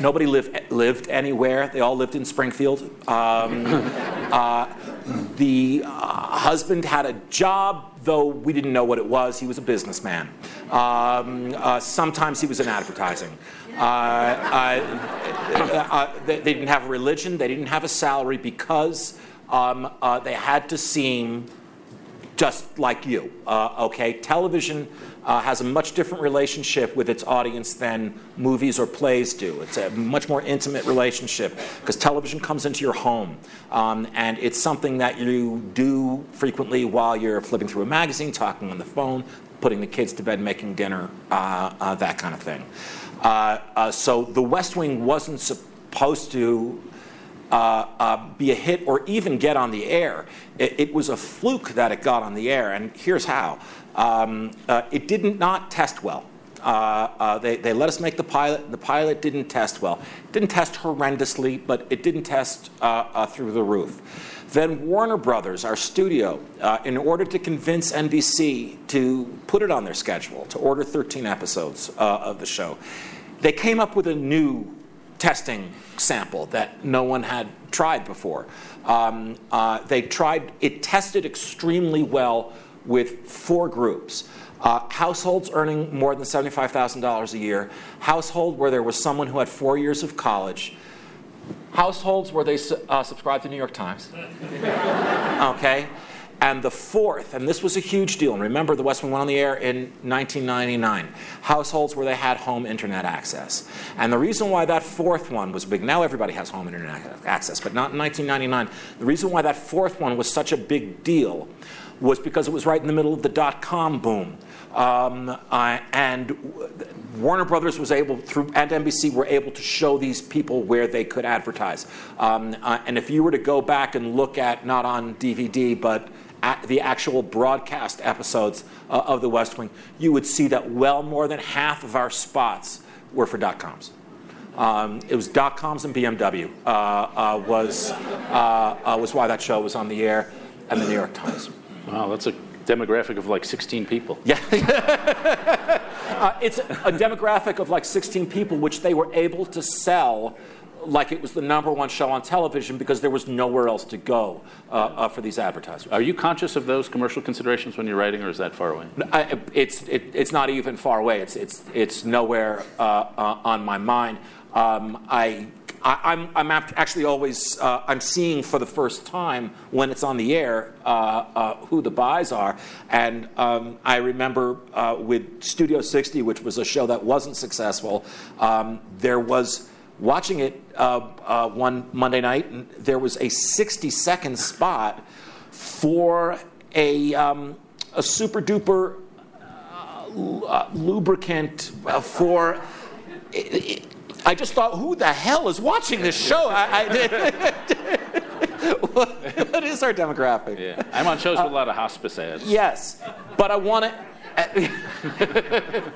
nobody lived lived anywhere. They all lived in Springfield. Um, uh, the uh, husband had a job, though we didn't know what it was. He was a businessman. Um, uh, sometimes he was in advertising. Uh, uh, uh, they, they, didn't have a religion. They didn't have a salary because um, they had to seem just like you. okay, television uh, has a much different relationship with its audience than movies or plays do. It's a much more intimate relationship because television comes into your home. Um, and it's something that you do frequently while you're flipping through a magazine, talking on the phone, putting the kids to bed, making dinner, uh, uh, that kind of thing. Uh, uh, so the West Wing wasn't supposed to uh, uh, be a hit or even get on the air. It, it, was a fluke that it got on the air, and here's how. Um, uh, it did not not test well. Uh, uh, they, they, let us make the pilot. And the pilot didn't test well. It didn't test horrendously, but it didn't test uh, uh, through the roof. Then Warner Brothers, our studio, uh, in order to convince NBC to put it on their schedule, to order 13 episodes of the show, they came up with a new testing sample that no one had tried before. Um, they tried, it tested extremely well with four groups. Uh, households earning more than $75,000 a year, household where there was someone who had four years of college, households where they uh, subscribe to the New York Times. okay? And the fourth, and this was a huge deal, and remember the West Wing went on the air in 1999, households where they had home internet access. And the reason why that fourth one was big, now everybody has home internet access, but not in 1999. The reason why that fourth one was such a big deal was because it was right in the middle of the dot com boom. Um, uh, and Warner Brothers was able, through and NBC, were able to show these people where they could advertise. Um, uh, and if you were to go back and look at, not on DVD, but the actual broadcast episodes uh, of The West Wing, you would see that well more than half of our spots were for dot coms. Um, it was dot coms and BMW uh, uh, was uh, was why that show was on the air, and the New York Times. Wow, that's a demographic of like 16 people. Yeah. uh, it's a demographic of like 16 people, which they were able to sell like it was the number one show on television because there was nowhere else to go uh, uh, for these advertisers. Are you conscious of those commercial considerations when you're writing, or is that far away? I, it's, it, it's not even far away. It's, it's, it's nowhere uh, uh on my mind. Um, I, I, am I'm, I'm actually always uh, I'm seeing for the first time when it's on the air uh, who the buys are, and um, I remember with Studio 60, which was a show that wasn't successful, um, there was watching it uh, uh, one Monday night, and there was a 60 second spot for a, um, a super duper uh, lubricant uh, for. It, it, I just thought, who the hell is watching this show? I, I, what, what is our demographic? Yeah. I'm on shows with a lot of hospice ads. Yes, but I want to.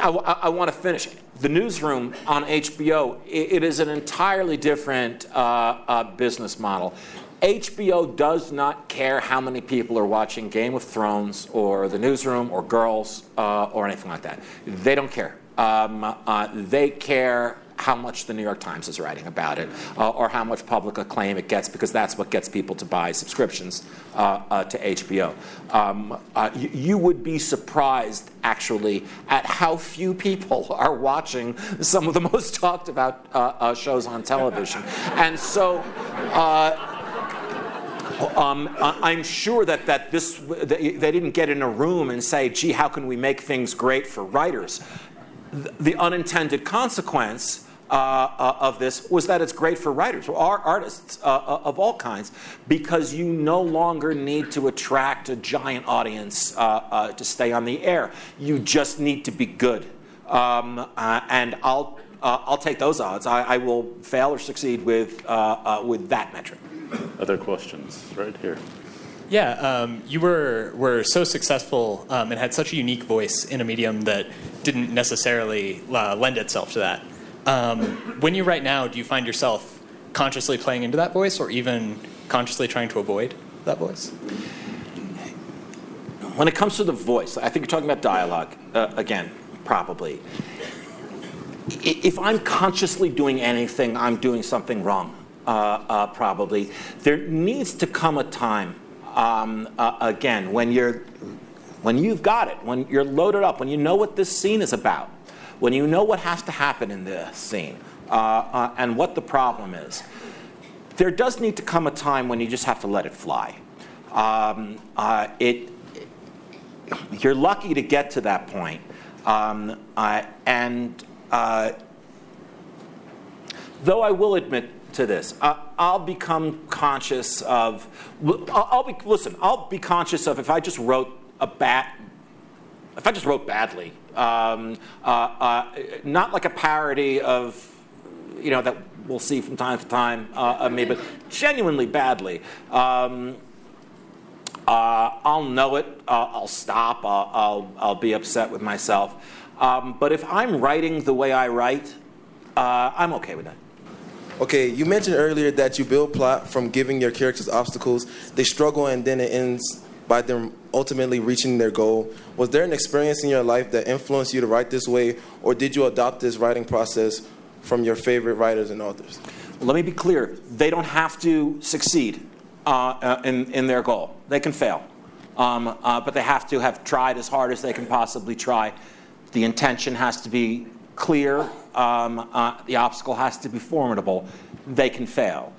I, I, I want to finish the newsroom on HBO, it is an entirely different uh, uh, business model. HBO does not care how many people are watching Game of Thrones or the newsroom or Girls uh, or anything like that. They don't care. Um, uh, they care how much the New York Times is writing about it uh, or how much public acclaim it gets because that's what gets people to buy subscriptions uh, uh, to HBO. Um, uh, you, you, would be surprised, actually, at how few people are watching some of the most talked about uh, uh, shows on television. And so, um, I'm sure that, that this, that they didn't get in a room and say, gee, how can we make things great for writers? The unintended consequence uh, uh, of this was that it's great for writers, or artists uh, uh, of all kinds, because you no longer need to attract a giant audience uh, uh, to stay on the air. You just need to be good. Um, and I'll, I'll take those odds. I, I will fail or succeed with, with that metric. Other questions? Right here. Yeah, um, you were were so successful um, and had such a unique voice in a medium that didn't necessarily uh, lend itself to that. Um, when you write now, do you find yourself consciously playing into that voice or even consciously trying to avoid that voice? When it comes to the voice, I think you're talking about dialogue uh, again, probably. If I'm consciously doing anything, I'm doing something wrong, uh, uh, probably. There needs to come a time, um, uh, again, when you're when you've got it, when you're loaded up, when you know what this scene is about, when you know what has to happen in this scene uh, uh, and what the problem is, there does need to come a time when you just have to let it fly. Um, uh, it, you're lucky to get to that point. Um, uh, and uh, though I will admit to this, uh, I'll become conscious of. I'll, be listen. I'll be conscious of if I just wrote a bat. If I just wrote badly, um, uh, uh, not like a parody of, you know, that we'll see from time to time uh, of me, but genuinely badly. Um, uh, I'll know it. I'll stop. I'll, I'll, I'll, be upset with myself. Um, but if I'm writing the way I write, uh, I'm okay with that. Okay, you mentioned earlier that you build plot from giving your characters obstacles. They struggle and then it ends by them ultimately reaching their goal. Was there an experience in your life that influenced you to write this way, or did you adopt this writing process from your favorite writers and authors? Let me be clear they don't have to succeed uh, uh, in, in their goal, they can fail. Um, uh, but they have to have tried as hard as they can possibly try. The intention has to be clear. Um, uh, the obstacle has to be formidable. They can fail.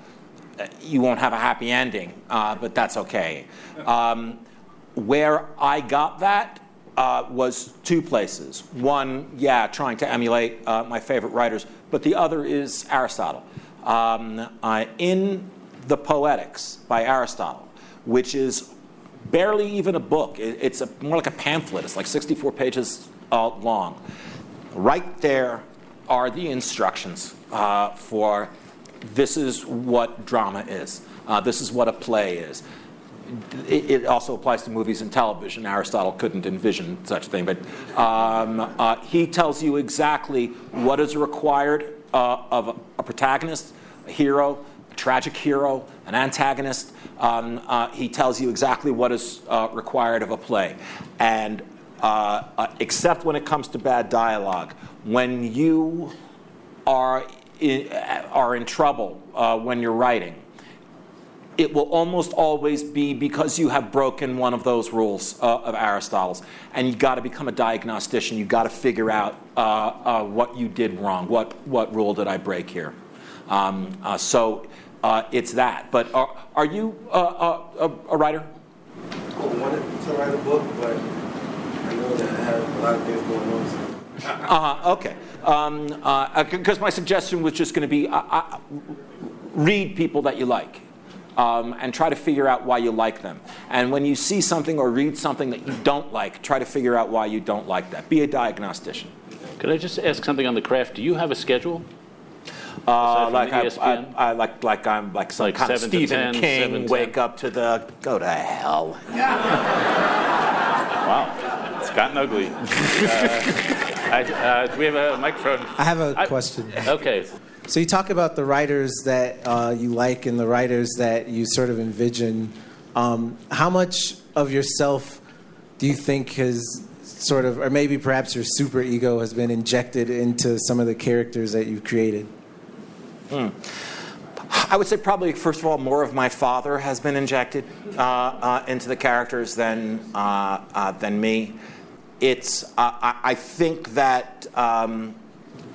You won't have a happy ending, uh, but that's okay. Um, where I got that uh, was two places. One, yeah, trying to emulate uh, my favorite writers, but the other is Aristotle. Um, uh, in The Poetics by Aristotle, which is barely even a book, it- it's a, more like a pamphlet, it's like 64 pages uh, long. Right there are the instructions uh, for this is what drama is, uh, this is what a play is it, it also applies to movies and television. Aristotle couldn't envision such a thing, but um, uh, he tells you exactly what is required uh, of a, a protagonist, a hero, a tragic hero, an antagonist. Um, uh, he tells you exactly what is uh, required of a play. And uh, uh, except when it comes to bad dialogue, when you are in, are in trouble uh, when you're writing, it will almost always be because you have broken one of those rules uh, of Aristotle's. And you've got to become a diagnostician. You've got to figure out uh, uh, what you did wrong. What, what rule did I break here? Um, uh, so uh, it's that. But are, are you uh, uh, a, a writer? I wanted to write a book, but I know that I have a lot of things going on. So. Uh-huh, okay. Because my suggestion was just going to be uh, uh, read people that you like. Um, and try to figure out why you like them. And when you see something or read something that you don't like, try to figure out why you don't like that. Be a diagnostician. Could I just ask something on the craft? Do you have a schedule? Uh, like I, I, I like like I'm like some Like kind of Stephen 10, King. wake 10. up to the go to hell. Wow, it's gotten ugly. Uh, I, uh, we have a microphone? I have a I- question. Okay. So you talk about the writers that uh, you like and the writers that you sort of envision. Um, how much of yourself do you think has sort of, or maybe perhaps your super ego has been injected into some of the characters that you've created? I would say probably first of all, more of my father has been injected uh, uh, into the characters than uh, uh, than me. It's uh, I, I think that. Um,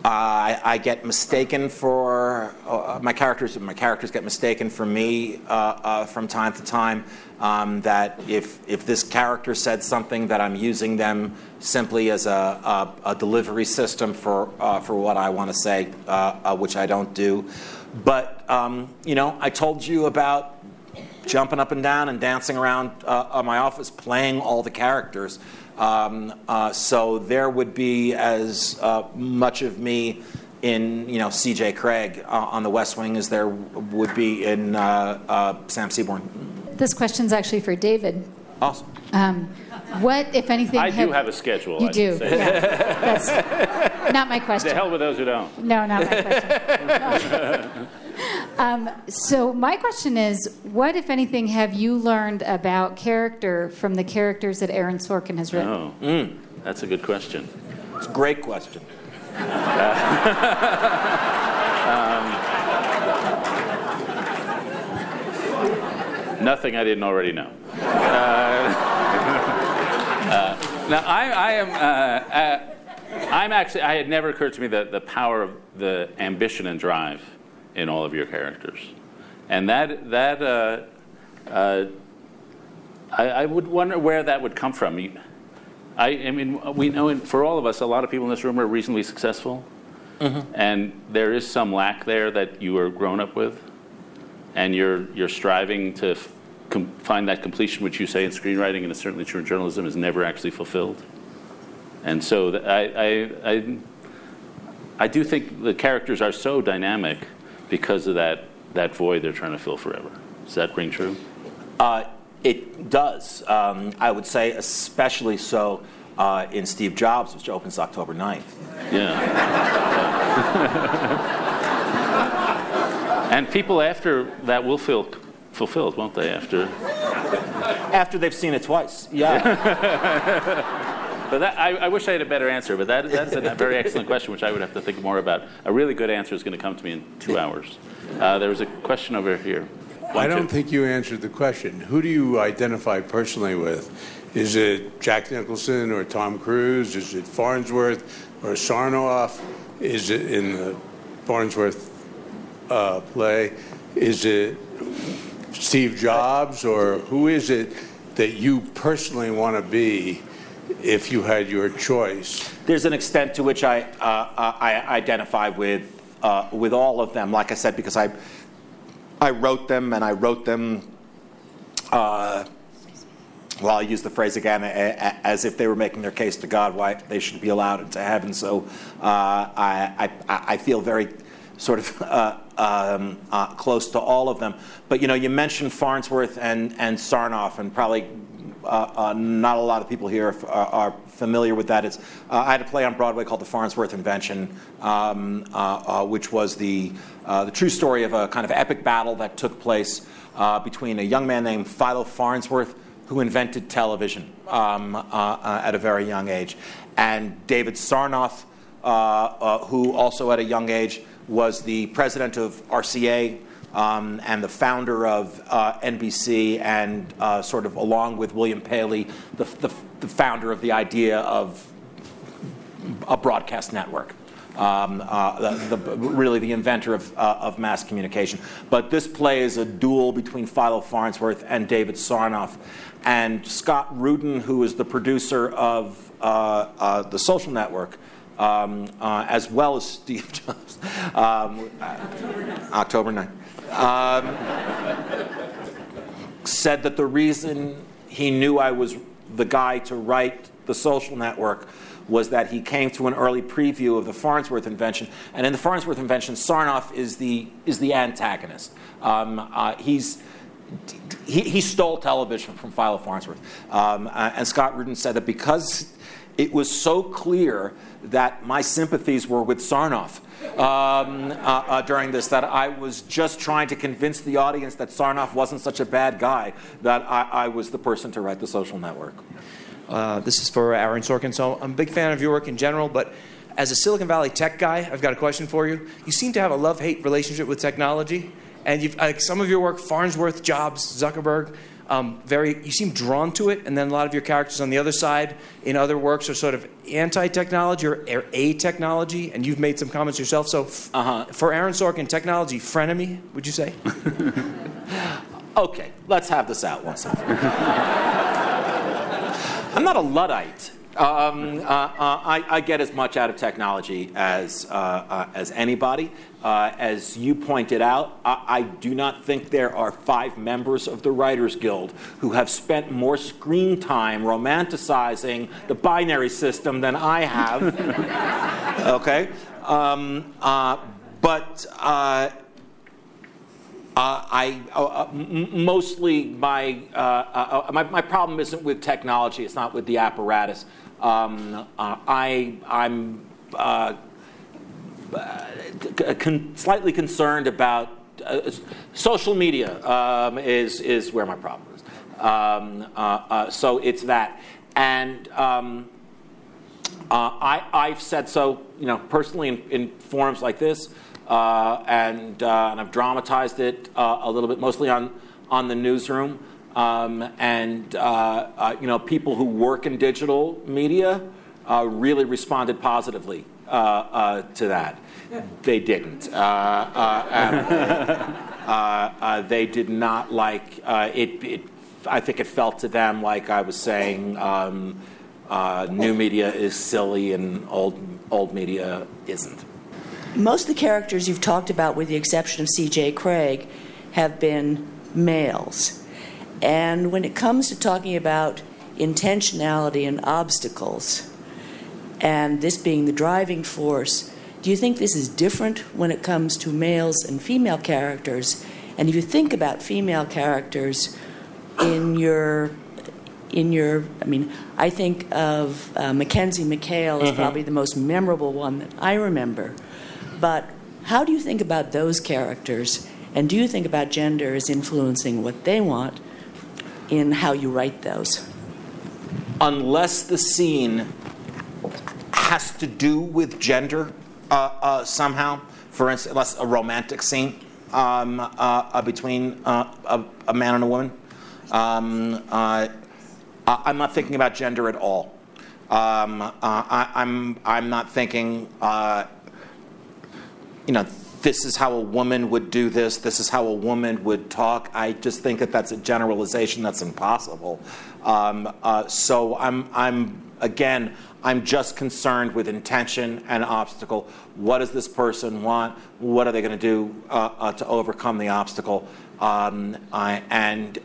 I, I get mistaken for uh, my characters. My characters get mistaken for me uh, uh, from time to time. Um, that if if this character said something, that I'm using them simply as a, a, a delivery system for uh, for what I want to say, uh, uh, which I don't do. But um, you know, I told you about jumping up and down and dancing around uh, my office, playing all the characters. Um, uh, so there would be as uh, much of me in you know C.J. Cregg uh, on The West Wing as there would be in uh, uh, Sam Seaborn. This question's actually for David. Awesome. Um, what, if anything, I do have a schedule. You I do. say. Yeah. That's not my The question. hell with those who don't. No, not my question. um, so my question is, what, if anything, have you learned about character from the characters that Aaron Sorkin has written? Oh, that's a good question. It's a great question. Nothing I didn't already know. Uh, uh, now, I, I am. Uh, uh, I'm actually. I had never occurred to me that the power of the ambition and drive in all of your characters, and that that. Uh, uh, I, I would wonder where that would come from. You- I, I mean, we know in, for all of us, a lot of people in this room are reasonably successful, and there is some lack there that you were grown up with and you're you're striving to f- find that completion, which you say in screenwriting and it's certainly true in journalism, is never actually fulfilled. And so th- I, I, I, I do think the characters are so dynamic because of that that void they're trying to fill forever. Does that ring true? Uh, it does. Um, I would say, especially so uh, in Steve Jobs, which opens October 9th. Yeah. and people after that will feel fulfilled, won't they? After After they've seen it twice. Yeah. But that, I, I wish I had a better answer, but that, that's a very excellent question, which I would have to think more about. A really good answer is going to come to me in two hours. Uh, there was a question over here. I don't two. think you answered the question. Who do you identify personally with? Is it Jack Nicholson or Tom Cruise? Is it Farnsworth or Sarnoff? Is it in the Farnsworth uh, play? Is it Steve Jobs, or who is it that you personally want to be if you had your choice? There's an extent to which I, uh, uh, I identify with, uh, with all of them, like I said, because I, I wrote them and I wrote them, uh, well, I'll use the phrase again, as if they were making their case to God why they should be allowed into heaven. So uh, I, I, I feel very sort of uh, um, uh, close to all of them. But you know, you mentioned Farnsworth and, and Sarnoff, and probably uh, uh, not a lot of people here are, are familiar with that. It's, uh, I had a play on Broadway called The Farnsworth Invention, um, uh, uh, which was the, the true story of a kind of epic battle that took place between a young man named Philo Farnsworth, who invented television um, at a very young age, and David Sarnoff, who also at a young age was the president of RCA, um, and the founder of uh, NBC, and uh, sort of along with William Paley, the, the, the, founder of the idea of a broadcast network. Um, uh, the, really the inventor of, uh, of, mass communication. But this play is a duel between Philo Farnsworth and David Sarnoff. And Scott Rudin, who is the producer of uh, uh, The Social Network, um, as well as Steve Jobs, um, October 9th um, said that the reason he knew I was the guy to write the social network was that he came to an early preview of the Farnsworth invention. And in the Farnsworth invention, Sarnoff is the, is the antagonist. Um, uh, he's, he, he, stole television from Philo Farnsworth. Um, uh, and Scott Rudin said that because it was so clear that my sympathies were with Sarnoff um, uh, uh, during this that I was just trying to convince the audience that Sarnoff wasn't such a bad guy, that I, I was the person to write the social network. Uh, this is for Aaron Sorkin. So I'm a big fan of your work in general, but as a Silicon Valley tech guy, I've got a question for you. You seem to have a love hate relationship with technology, and like some of your work, Farnsworth, Jobs, Zuckerberg, um, very you seem drawn to it, and then a lot of your characters on the other side in other works are sort of anti-technology or, or a-technology, and you've made some comments yourself. So, f- uh-huh. for Aaron Sorkin, technology frenemy, would you say? okay, let's have this out once. I'm not a luddite. Um, uh, uh, I, I, get as much out of technology as, uh, uh as anybody. Uh, as you pointed out, I, I, do not think there are five members of the Writers Guild who have spent more screen time romanticizing the binary system than I have. okay? Um, uh, but uh, I uh, mostly my, uh, uh, my, my problem isn't with technology. It's not with the apparatus. Um, I I'm con- slightly concerned about social media. Um, is is where my problem is. Um, so it's that, and. Um, I, I've said so, you know, personally in, in forums like this. Uh, and, uh, and I've dramatized it uh, a little bit, mostly on, on the newsroom. Um, and uh, uh, you know, people who work in digital media uh, really responded positively to that. They didn't. they did not like it, it, I think it felt to them like I was saying um, new media is silly and old old media isn't most of the characters you've talked about, with the exception of C.J. Cregg, have been males. And when it comes to talking about intentionality and obstacles, and this being the driving force, do you think this is different when it comes to males and female characters? And if you think about female characters in your in your I mean, I think of uh, Mackenzie McHale as mm-hmm. probably the most memorable one that I remember. But how do you think about those characters? And do you think about gender as influencing what they want in how you write those? Unless the scene has to do with gender uh, uh, somehow, for instance, unless a romantic scene um, uh, uh between uh, a, a, man and a woman, um, uh, I'm not thinking about gender at all. Um, I, I'm I'm not thinking. You know, this is how a woman would do this. This is how a woman would talk. I just think that that's a generalization that's impossible. Um, uh, so I'm I'm again. I'm just concerned with intention and obstacle. What does this person want? What are they going to do uh, uh, to overcome the obstacle? Um, I, and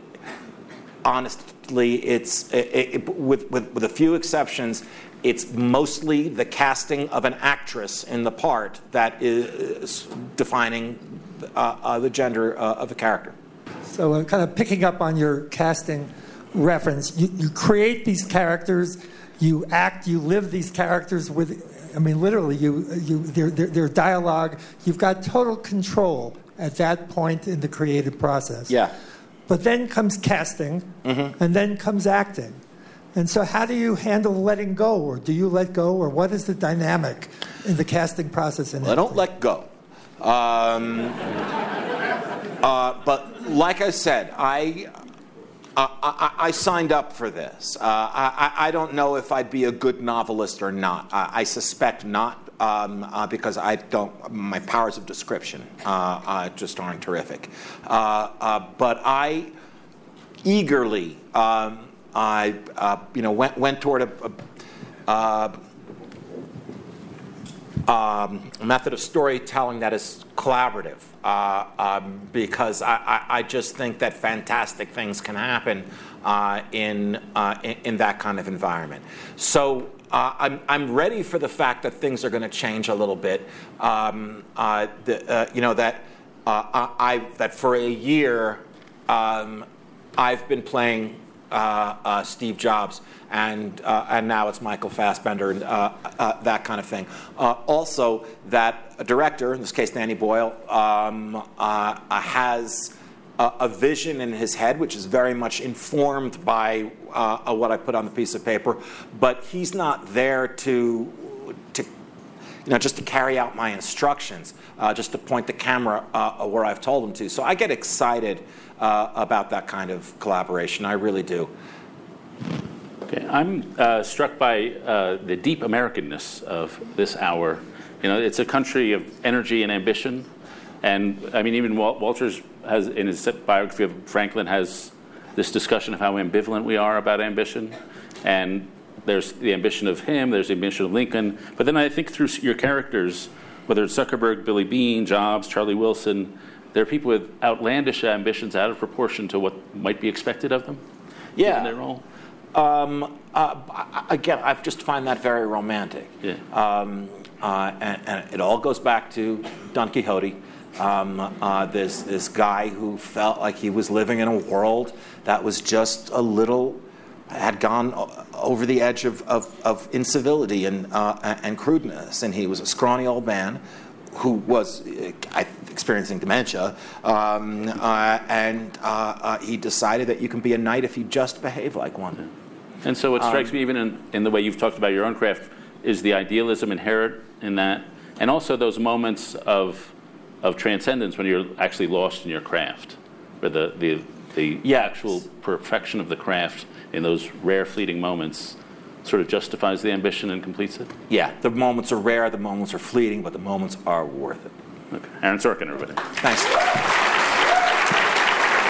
honestly, it's it, it, with, with, with a few exceptions, it's mostly the casting of an actress in the part that is defining uh, uh, the gender uh, of the character. So, uh, kind of picking up on your casting reference, you, you create these characters you act, you live these characters with, I mean, literally, you, you, their, their, their dialogue, you've got total control at that point in the creative process. Yeah. But then comes casting, mm-hmm. and then comes acting. And so, how do you handle letting go, or do you let go, or what is the dynamic in the casting process? well, I don't let go. Um, uh, but like I said, I uh, I, I, signed up for this. Uh, I, I, don't know if I'd be a good novelist or not. I, suspect not um, uh, because I don't. My powers of description uh, uh, just aren't terrific. Uh, but I eagerly, um, I you know went went toward a. a um, method of storytelling that is collaborative uh, um, because I, I, I, just think that fantastic things can happen uh, in, uh, in, in, that kind of environment. So uh, I'm, I'm ready for the fact that things are going to change a little bit. Um, uh, the, uh, you know, that, I, that for a year um, I've been playing Steve Jobs and uh, and now it's Michael Fassbender and uh, uh, that kind of thing. Uh, also, that a director, in this case Danny Boyle, um, uh, uh, has a, vision in his head, which is very much informed by what I put on the piece of paper, but he's not there to to you know, just to carry out my instructions, uh, just to point the camera uh, where I've told him to. So I get excited uh, about that kind of collaboration. I really do. Okay, I'm uh, struck by uh, the deep Americanness of this hour. You know, it's a country of energy and ambition, and I mean, even Walt- Walters has in his biography of Franklin has this discussion of how ambivalent we are about ambition, and there's the ambition of him, there's the ambition of Lincoln, but then I think through your characters, whether it's Zuckerberg, Billy Beane, Jobs, Charlie Wilson, there are people with outlandish ambitions out of proportion to what might be expected of them. Yeah. In their role. Um, uh, again, I just find that very romantic. Yeah. Um, uh, and, and, it all goes back to Don Quixote. Um, uh, this this guy who felt like he was living in a world that was just a little had gone over the edge of, of, of incivility and uh, and crudeness, and he was a scrawny old man who was uh, experiencing dementia, um, uh, and he decided that you can be a knight if you just behave like one. And so what strikes um, me, even in, in the way you've talked about your own craft, is the idealism inherent in that, and also those moments of, of transcendence when you're actually lost in your craft, where the, the, the yes. actual perfection of the craft in those rare fleeting moments sort of justifies the ambition and completes it? Yeah, the moments are rare, the moments are fleeting, but the moments are worth it. Okay. Aaron Sorkin, everybody. Thanks.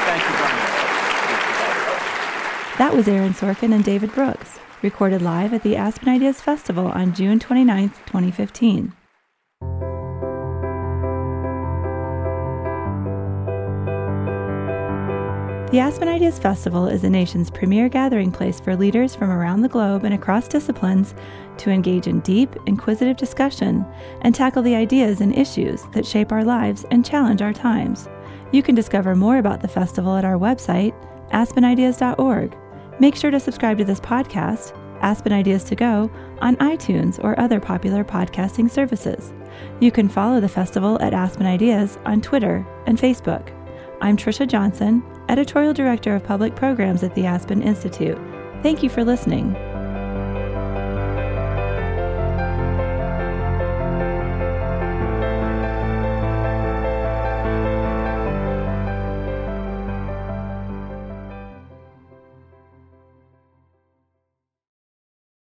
Thank you very much. That was Aaron Sorkin and David Brooks, recorded live at the Aspen Ideas Festival on June 29, 2015. The Aspen Ideas Festival is the nation's premier gathering place for leaders from around the globe and across disciplines to engage in deep, inquisitive discussion and tackle the ideas and issues that shape our lives and challenge our times. You can discover more about the festival at our website, aspenideas.org. Make sure to subscribe to this podcast, Aspen Ideas to Go, on iTunes or other popular podcasting services. You can follow the festival at Aspen Ideas on Twitter and Facebook. I'm Trisha Johnson, Editorial Director of Public Programs at the Aspen Institute. Thank you for listening.